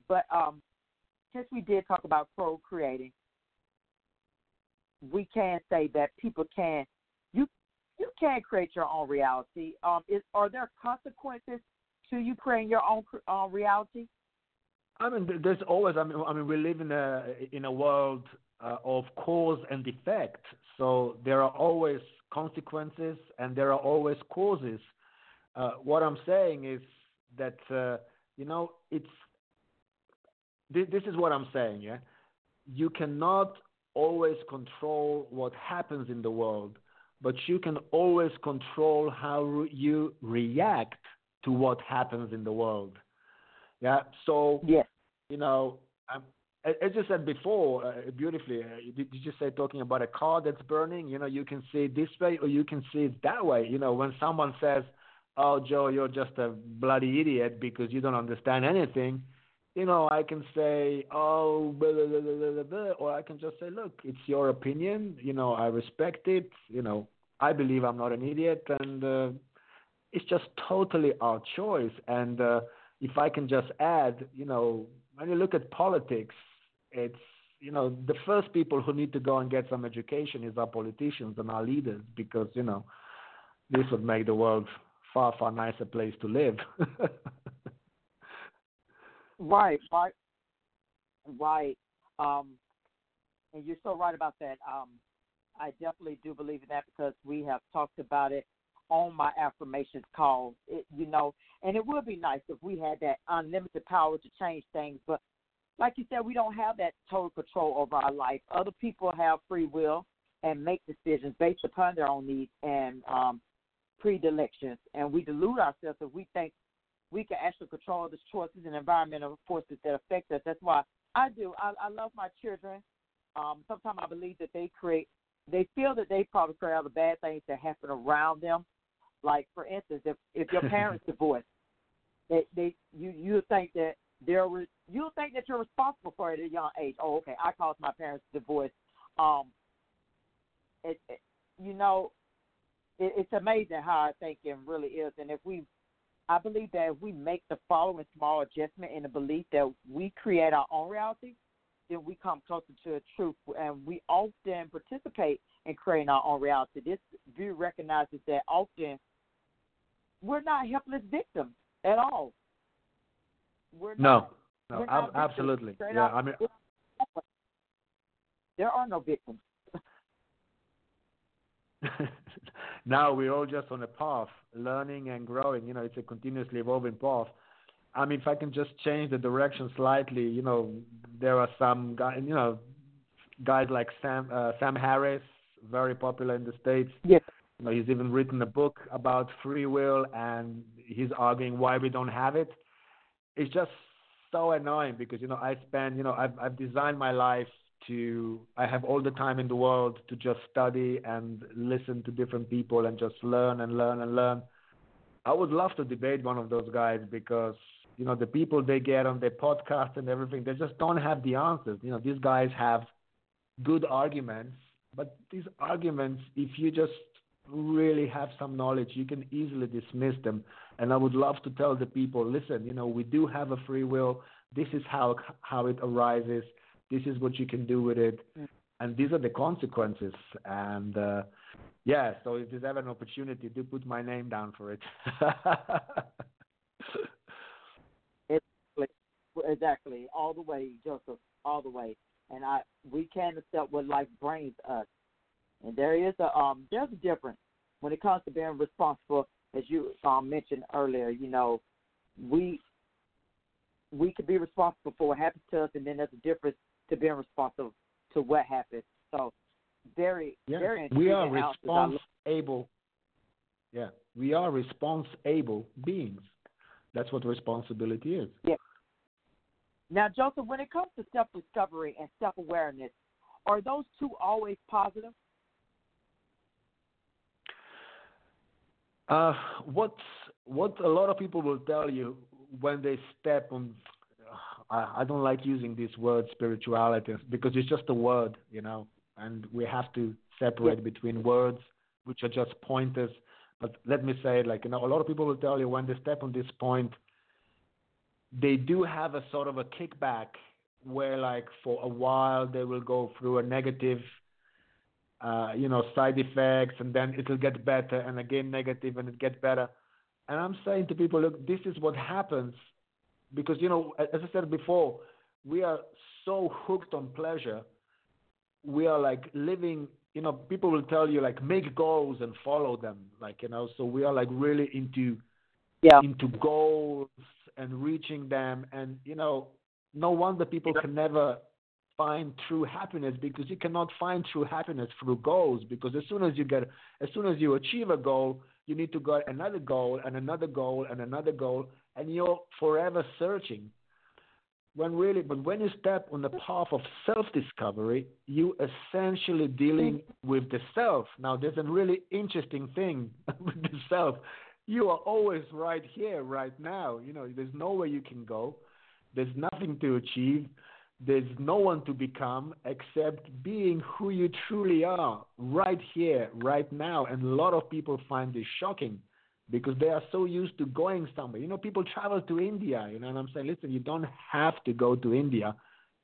but um, since we did talk about procreating, we can say that people can you you can create your own reality. Um, is are there consequences to you creating your own uh, reality? I mean, there's always. I mean, I mean, we live in a in a world uh, of cause and effect. So there are always consequences and there are always causes. Uh, what I'm saying is that uh, you know it's. This, this is what I'm saying. Yeah, you cannot always control what happens in the world, but you can always control how you react to what happens in the world. Yeah. So, yeah. you know, um, as you said before, uh, beautifully, uh, did, you say talking about a car that's burning? You know, you can see it this way or you can see it that way. You know, when someone says, "Oh, Joe, you're just a bloody idiot because you don't understand anything," you know, I can say, "Oh," blah, blah, blah, or I can just say, "Look, it's your opinion. You know, I respect it. You know, I believe I'm not an idiot, and uh, it's just totally our choice." And uh, if I can just add, you know, when you look at politics, it's you know the first people who need to go and get some education is our politicians and our leaders because you know this would make the world far far nicer place to live. <laughs> right, right, right. Um, and you're so right about that. Um, I definitely do believe in that because we have talked about it on my affirmations call. It, you know, and it would be nice if we had that unlimited power to change things. But like you said, we don't have that total control over our life. Other people have free will and make decisions based upon their own needs and um, predilections. And we delude ourselves if we think we can actually control the choices and environmental forces that affect us. That's why I do. I, I love my children. Um, sometimes I believe that they create, they feel that they probably create all the bad things that happen around them. Like for instance, if if your <laughs> parents divorce, they they you you think that they're you think that you're responsible for it at a young age. Oh, okay, I caused my parents divorce. Um, it, it you know, it, it's amazing how our thinking really is, and if we I believe that if we make the following small adjustment in the belief that we create our own reality, then we come closer to the truth. And we often participate in creating our own reality. This view recognizes that often we're not helpless victims at all. We're no, not, no, ab- absolutely. Yeah, I mean, there are no victims. <laughs> now we're all just on a path, learning and growing. You know, it's a continuously evolving path. I mean, if I can just change the direction slightly, you know, there are some guys, you know, guys like Sam uh, Sam Harris, very popular in the states. Yes. You know, he's even written a book about free will, and he's arguing why we don't have it. It's just so annoying because you know I spend, you know, I've I've designed my life to I have all the time in the world to just study and listen to different people and just learn and learn and learn. I would love to debate one of those guys because you know the people they get on their podcast and everything they just don't have the answers. You know these guys have good arguments, but these arguments if you just really have some knowledge you can easily dismiss them and I would love to tell the people listen, you know, we do have a free will. This is how how it arises this is what you can do with it, mm. and these are the consequences. And uh, yeah, so if there's ever an opportunity, do put my name down for it. <laughs> exactly, exactly, all the way, Joseph, all the way. And I, we can accept what life brings us, and there is a um, there's a difference when it comes to being responsible, as you um, mentioned earlier. You know, we we could be responsible for what happens to us, and then there's a difference to being responsible to what happens. So very, yeah. very We are response able. Yeah, we are response able beings. That's what responsibility is. Yeah. Now, Joseph, when it comes to self discovery and self awareness, are those two always positive? Uh, what's what a lot of people will tell you when they step on I, I don't like using this word spirituality because it's just a word, you know, and we have to separate between words which are just pointers. But let me say, like, you know, a lot of people will tell you when they step on this point, they do have a sort of a kickback where, like, for a while they will go through a negative, uh, you know, side effects, and then it'll get better, and again negative, and it gets better. And I'm saying to people, look, this is what happens because you know, as I said before, we are so hooked on pleasure. We are like living. You know, people will tell you like make goals and follow them. Like you know, so we are like really into yeah. into goals and reaching them. And you know, no wonder people can never find true happiness because you cannot find true happiness through goals because as soon as you get as soon as you achieve a goal you need to get another goal and another goal and another goal and you're forever searching. When really, but when you step on the path of self discovery, you essentially dealing with the self. Now, there's a really interesting thing <laughs> with the self. You are always right here, right now. You know, there's nowhere you can go. There's nothing to achieve. There's no one to become except being who you truly are right here, right now. And a lot of people find this shocking because they are so used to going somewhere. You know, people travel to India, you know, and I'm saying, listen, you don't have to go to India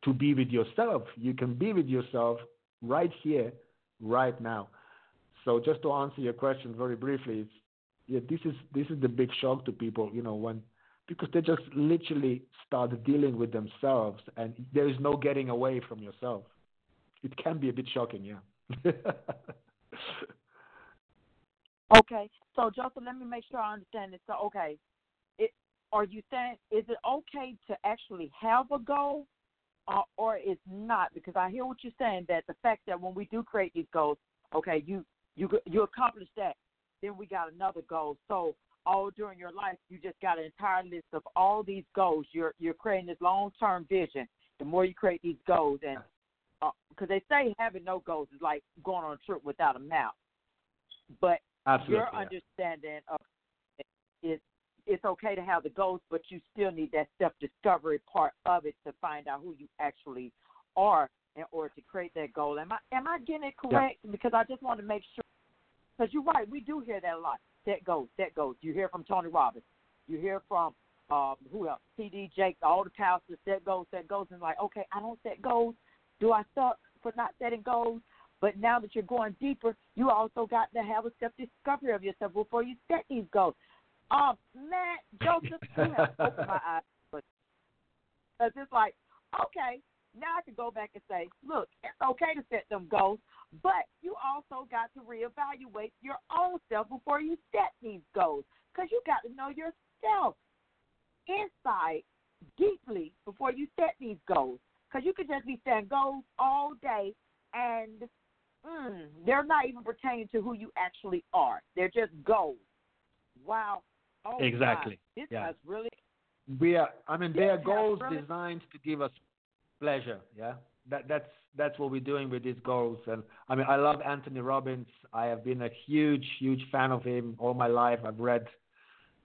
to be with yourself. You can be with yourself right here, right now. So just to answer your question very briefly, yeah, this is this is the big shock to people, you know, when because they just literally start dealing with themselves, and there is no getting away from yourself. It can be a bit shocking, yeah. <laughs> Okay, so Joseph, let me make sure I understand this. So, okay, it are you saying is it okay to actually have a goal, uh, or is not? Because I hear what you're saying that the fact that when we do create these goals, okay, you you you accomplish that, then we got another goal. So all during your life, you just got an entire list of all these goals. You're you're creating this long term vision The more you create these goals, and because uh, they say having no goals is like going on a trip without a map. But Absolutely, your understanding of it, it's okay to have the goals, but you still need that self discovery part of it to find out who you actually are in order to create that goal. Am I am I getting it correct? Yeah. Because I just want to make sure. Because you're right, we do hear that a lot. Set goals, set goals. You hear from Tony Robbins. You hear from um, who else? TD Jakes, all the pastors set goals, set goals, and like, okay, I don't set goals. Do I suck for not setting goals? But now that you're going deeper, you also got to have a self discovery of yourself before you set these goals. Um, Matt Joseph, you have opened my eyes, because it's like, okay, now I can go back and say, look, it's okay to set them goals, but you also got to reevaluate your own self before you set these goals, because you got to know yourself inside deeply before you set these goals. Because you could just be setting goals all day and mm, they're not even pertaining to who you actually are. They're just goals. Wow. Oh, exactly. God. This yeah. has really. We are. I mean, they are goals really- designed to give us pleasure. Yeah. That that's that's what we're doing with these goals. And I mean, I love Anthony Robbins. I have been a huge, huge fan of him all my life. I've read,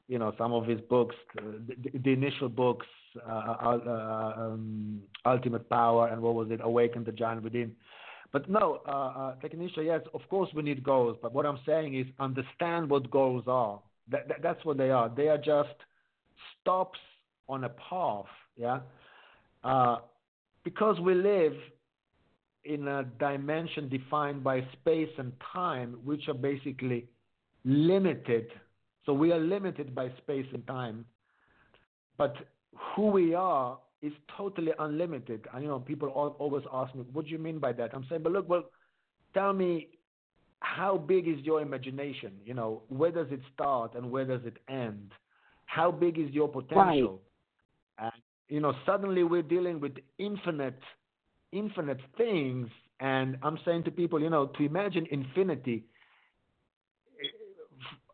you know, some of his books, uh, the, the initial books, uh, uh, um, Ultimate Power, and what was it, Awaken the Giant Within. But no, uh, uh, yes, of course we need goals. But what I'm saying is understand what goals are. That, that, that's what they are. They are just stops on a path. Yeah. Uh, because we live in a dimension defined by space and time, which are basically limited. So we are limited by space and time. But who we are is totally unlimited. And you know, people always ask me, "What do you mean by that?" I'm saying, "But look, well, tell me, how big is your imagination? You know, where does it start and where does it end? How big is your potential?" And you know, suddenly we're dealing with infinite, infinite things. And I'm saying to people, you know, to imagine infinity,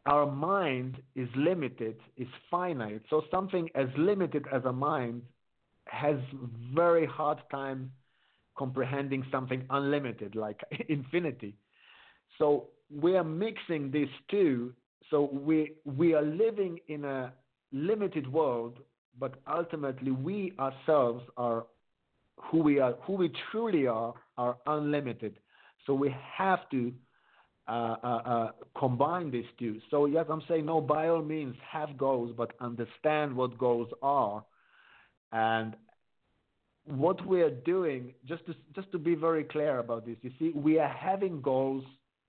our mind is limited, is finite. So something as limited as a mind has very hard time comprehending something unlimited like <laughs> infinity. So we are mixing these two. So we we are living in a limited world, but ultimately we ourselves are who we are, who we truly are, are unlimited. So we have to uh, uh, uh, combine these two. So yes, I'm saying no. By all means, have goals, but understand what goals are, and what we are doing. Just to just to be very clear about this, you see, we are having goals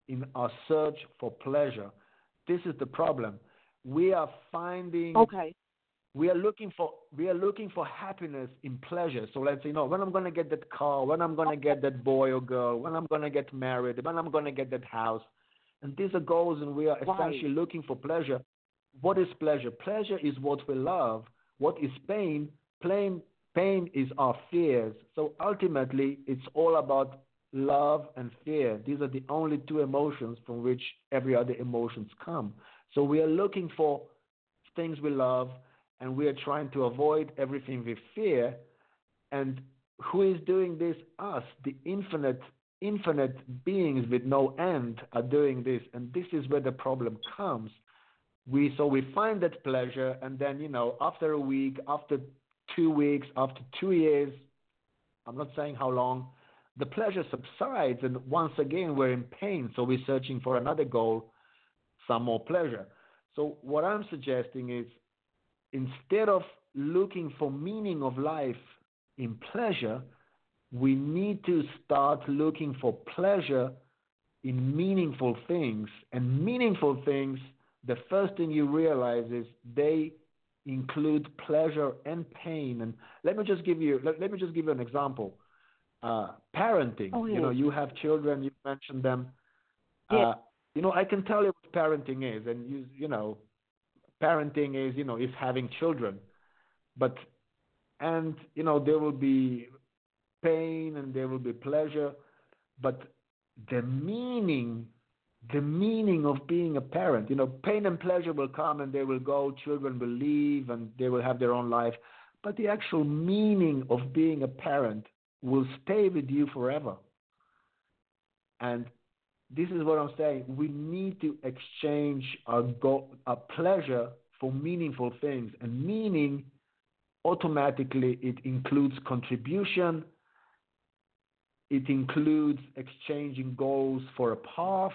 in our search for pleasure. This is the problem. We are finding Okay. We are looking for we are looking for happiness in pleasure. So let's say, you know, when I'm gonna get that car, when I'm gonna get that boy or girl, when I'm gonna get married, when I'm gonna get that house, and these are goals, and we are Right. essentially looking for pleasure. What is pleasure? Pleasure is what we love. What is pain? Pain, pain is our fears. So ultimately, it's all about love and fear. These are the only two emotions from which every other emotions come. So we are looking for things we love and we are trying to avoid everything we fear. And who is doing this? Us, the infinite, infinite beings with no end are doing this. And this is where the problem comes. We so we find that pleasure, and then you know, after a week, after two weeks, after two years, I'm not saying how long, the pleasure subsides, and once again we're in pain. So we're searching for another goal, some more pleasure. So what I'm suggesting is instead of looking for meaning of life in pleasure, we need to start looking for pleasure in meaningful things. And meaningful things, the first thing you realize is they include pleasure and pain. And let me just give you let, let me just give you an example. Uh, parenting. Oh, You know, you have children. You mentioned them. Yeah. Uh, you know, I can tell you what parenting is, and you you know, parenting is you know is having children, but and you know there will be pain and there will be pleasure, but the meaning the meaning of being a parent. You know, pain and pleasure will come and they will go, children will leave and they will have their own life. but the actual meaning of being a parent will stay with you forever. And this is what I'm saying. We need to exchange our, our pleasure for meaningful things. And meaning, automatically, it includes contribution, it includes exchanging goals for a path,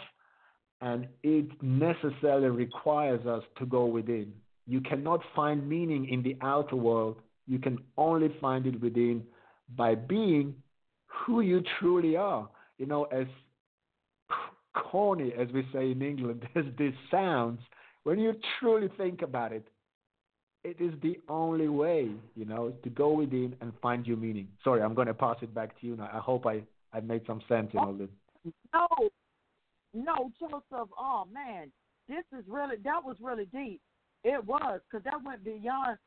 and it necessarily requires us to go within. You cannot find meaning in the outer world, you can only find it within by being who you truly are. You know, as corny as we say in England <laughs> as this sounds, when you truly think about it, it is the only way, you know, to go within and find your meaning. Sorry, I'm going to pass it back to you now. I hope I, I made some sense in all this. No, no, Joseph. Oh man, this is really that was really deep. It was because that went beyond.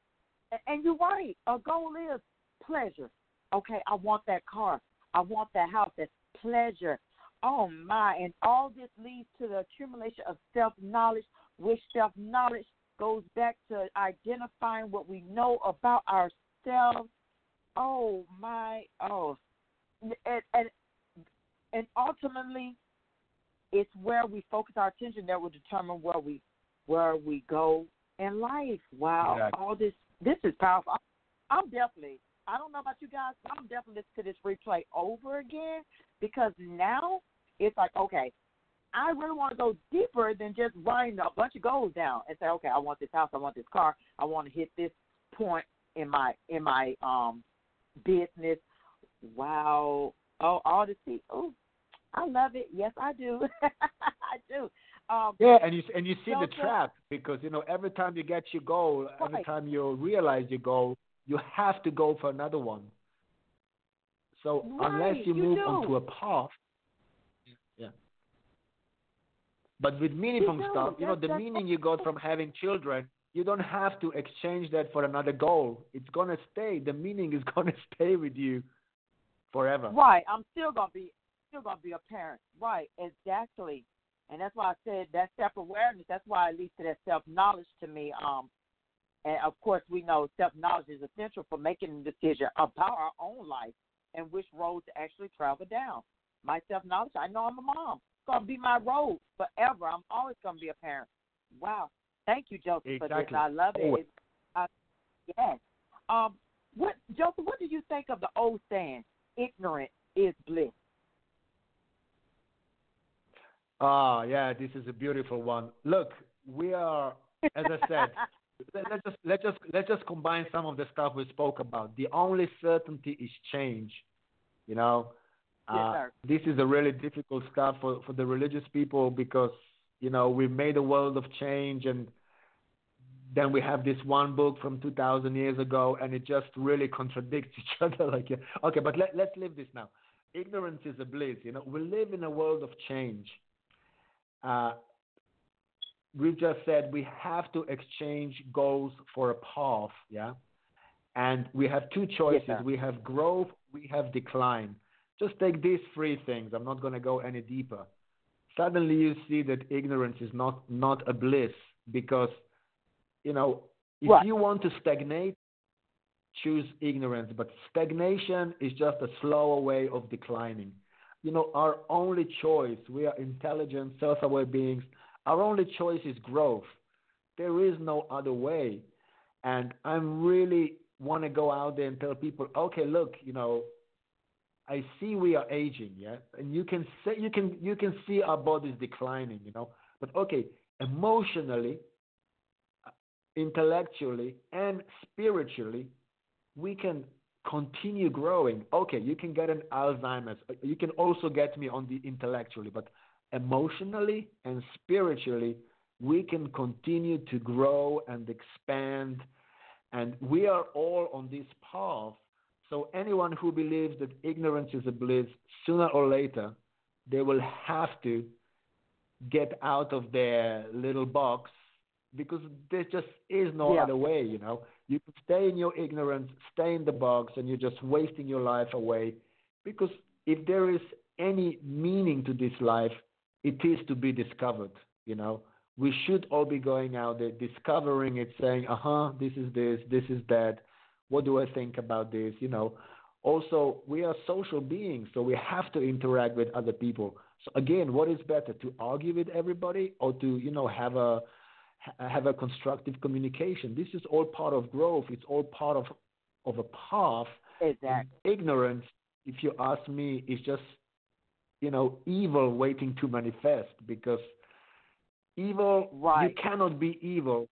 And you're right. A goal is pleasure. Okay, I want that car. I want that house. That's pleasure. Oh my! And all this leads to the accumulation of self knowledge, which self knowledge goes back to identifying what we know about ourselves. Oh my! Oh, and and, and ultimately, it's where we focus our attention that will determine where we where we go in life. Wow! Exactly. All this this is powerful. I'm definitely. I don't know about you guys, but I'm definitely listening to this replay over again because now it's like, okay, I really want to go deeper than just writing a bunch of goals down and say, okay, I want this house, I want this car, I want to hit this point in my in my um business. Wow. Oh, all the see. Oh, I love it. Yes, I do. <laughs> I do. Um, yeah, and you and you see the trap because you know every time you get your goal, every time you realize your goal, you have to go for another one. So unless you you move do. onto a path, yeah. But with meaningful do. stuff, you know, the meaning you got from having children, you don't have to exchange that for another goal. It's gonna stay. The meaning is <laughs> gonna stay with you forever. Right. I'm still gonna be still gonna be a parent. Right. Exactly. And that's why I said that self awareness. That's why it leads to that self knowledge to me. Um, and of course we know self knowledge is essential for making a decision about our own life and which road to actually travel down. My self knowledge. I know I'm a mom. Gonna be my role forever. I'm always gonna be a parent. Wow. Thank you, Joseph, for this. I love it. Always. I, yes. Um, what Joseph? What do you think of the old saying? Ignorant is bliss. Ah, yeah, this is a beautiful one. Look, we are, as I said, <laughs> let, let's just let's just let's just combine some of the stuff we spoke about. The only certainty is change. You know, uh, this is a really difficult stuff for for the religious people because you know we've made a world of change and then we have this one book from 2000 years ago and it just really contradicts <laughs> each other like yeah. okay but let, let's leave this now ignorance is a bliss you know we live in a world of change uh, we've just said we have to exchange goals for a path, yeah? And we have two choices. sir. we have growth, we have decline. Just take these three things. I'm not going to go any deeper. Suddenly you see that ignorance is not, not a bliss because, you know, if Right. you want to stagnate, choose ignorance. But stagnation is just a slower way of declining. You know, our only choice, we are intelligent, self aware beings, our only choice is growth. There is no other way. And I really want to go out there and tell people, okay, look, you know, I see we are aging, yeah, and you can say you can you can see our bodies declining, you know, but okay, emotionally, intellectually, and spiritually, we can continue growing. Okay, you can get an Alzheimer's. You can also get me on the intellectually, but emotionally and spiritually, we can continue to grow and expand. And we are all on this path. So anyone who believes that ignorance is a bliss, sooner or later, they will have to get out of their little box because there just is no Yeah. other way, you know. You can stay in your ignorance, stay in the box, and you're just wasting your life away. Because if there is any meaning to this life, it is to be discovered, you know. We should all be going out there, discovering it, saying, uh huh, this is this, this is that. What do I think about this? You know, also we are social beings, so we have to interact with other people. So again, what is better to argue with everybody or to you know have a have a constructive communication? This is all part of growth. It's all part of of a path. Exactly. Ignorance, if you ask me, is just you know evil waiting to manifest because evil right. you cannot be evil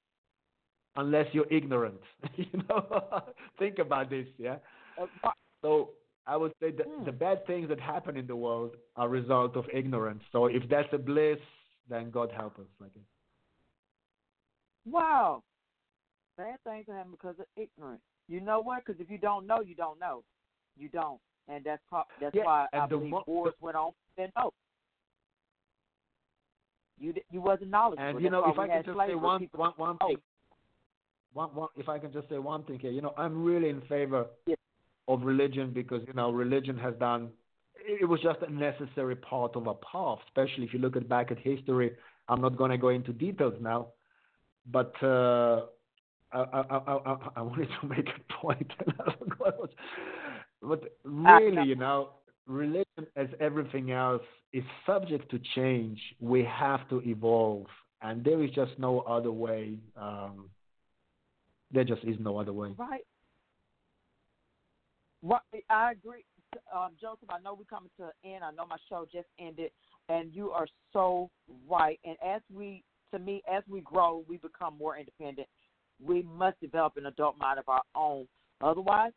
unless you're ignorant. <laughs> you know, <laughs> think about this, yeah. Uh, so I would say that hmm. the bad things that happen in the world are a result of ignorance. So if that's a bliss, then God help us. Like. Wow, bad things happen because of ignorance. You know what? Because if you don't know, you don't know. You don't, and that's pro- that's yeah, why I believe mo- wars went on. Then no, you you wasn't knowledgeable. And you know, if I can just say one one one oh, thing, one one if I can just say one thing here, you know, I'm really in favor Yeah. of religion because you know religion has done. It was just a necessary part of a path, especially if you look at back at history. I'm not going to go into details now, but uh, I, I, I, I, I wanted to <laughs> make a point. <laughs> but really, you know, religion, as everything else, is subject to change. We have to evolve, and there is just no other way. Um, there just is no other way. Right. Right. I agree, um, Joseph. I know we're coming to an end. I know my show just ended, and you are so right. And as we, to me, as we grow, we become more independent. We must develop an adult mind of our own. Otherwise,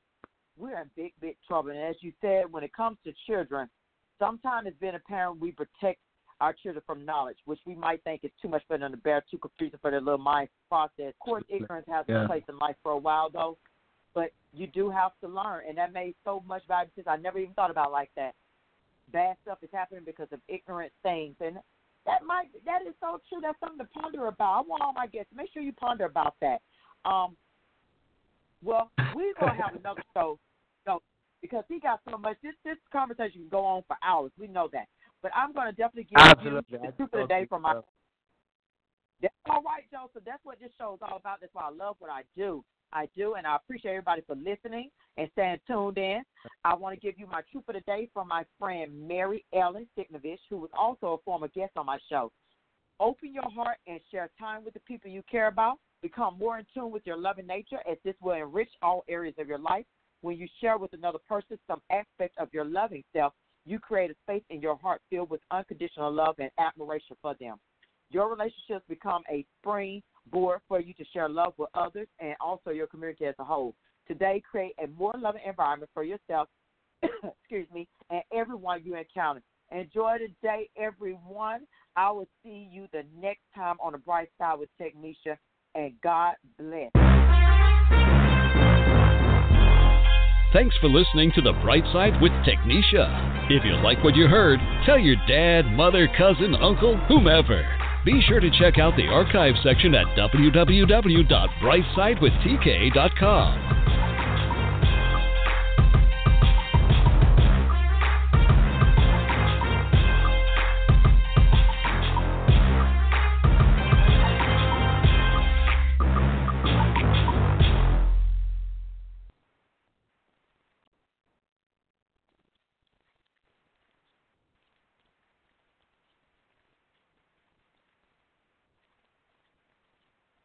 we're in big, big trouble. And as you said, when it comes to children, sometimes it's been apparent we protect our children from knowledge, which we might think is too much for them to bear, too confusing for their little mind process. Of course, ignorance has Yeah. a place in life for a while, though, but you do have to learn, and that made so much value because I never even thought about it like that. Bad stuff is happening because of ignorant things, and that might that is so true. That's something to ponder about. I want all my guests to make sure you ponder about that. Um, well, we're gonna have <laughs> another show, so because he got so much. This this conversation can go on for hours. We know that, but I'm gonna definitely give Absolutely. you the truth of the day from my. That's all right, Joseph. That's what this show is all about. That's why I love what I do. I do, and I appreciate everybody for listening and staying tuned in. I want to give you my truth of the day from my friend Mary Ellen Signovich, who was also a former guest on my show. Open your heart and share time with the people you care about. Become more in tune with your loving nature, as this will enrich all areas of your life. When you share with another person some aspect of your loving self, you create a space in your heart filled with unconditional love and admiration for them. Your relationships become a springboard for you to share love with others and also your community as a whole. Today, create a more loving environment for yourself, <coughs> excuse me, and everyone you encounter. Enjoy the day, everyone. I will see you the next time on the bright side with Technisha, and God bless. Thanks for listening to The Bright Side with Technisha. If you like what you heard, tell your dad, mother, cousin, uncle, whomever. Be sure to check out the archive section at www.brightsidewithtk.com.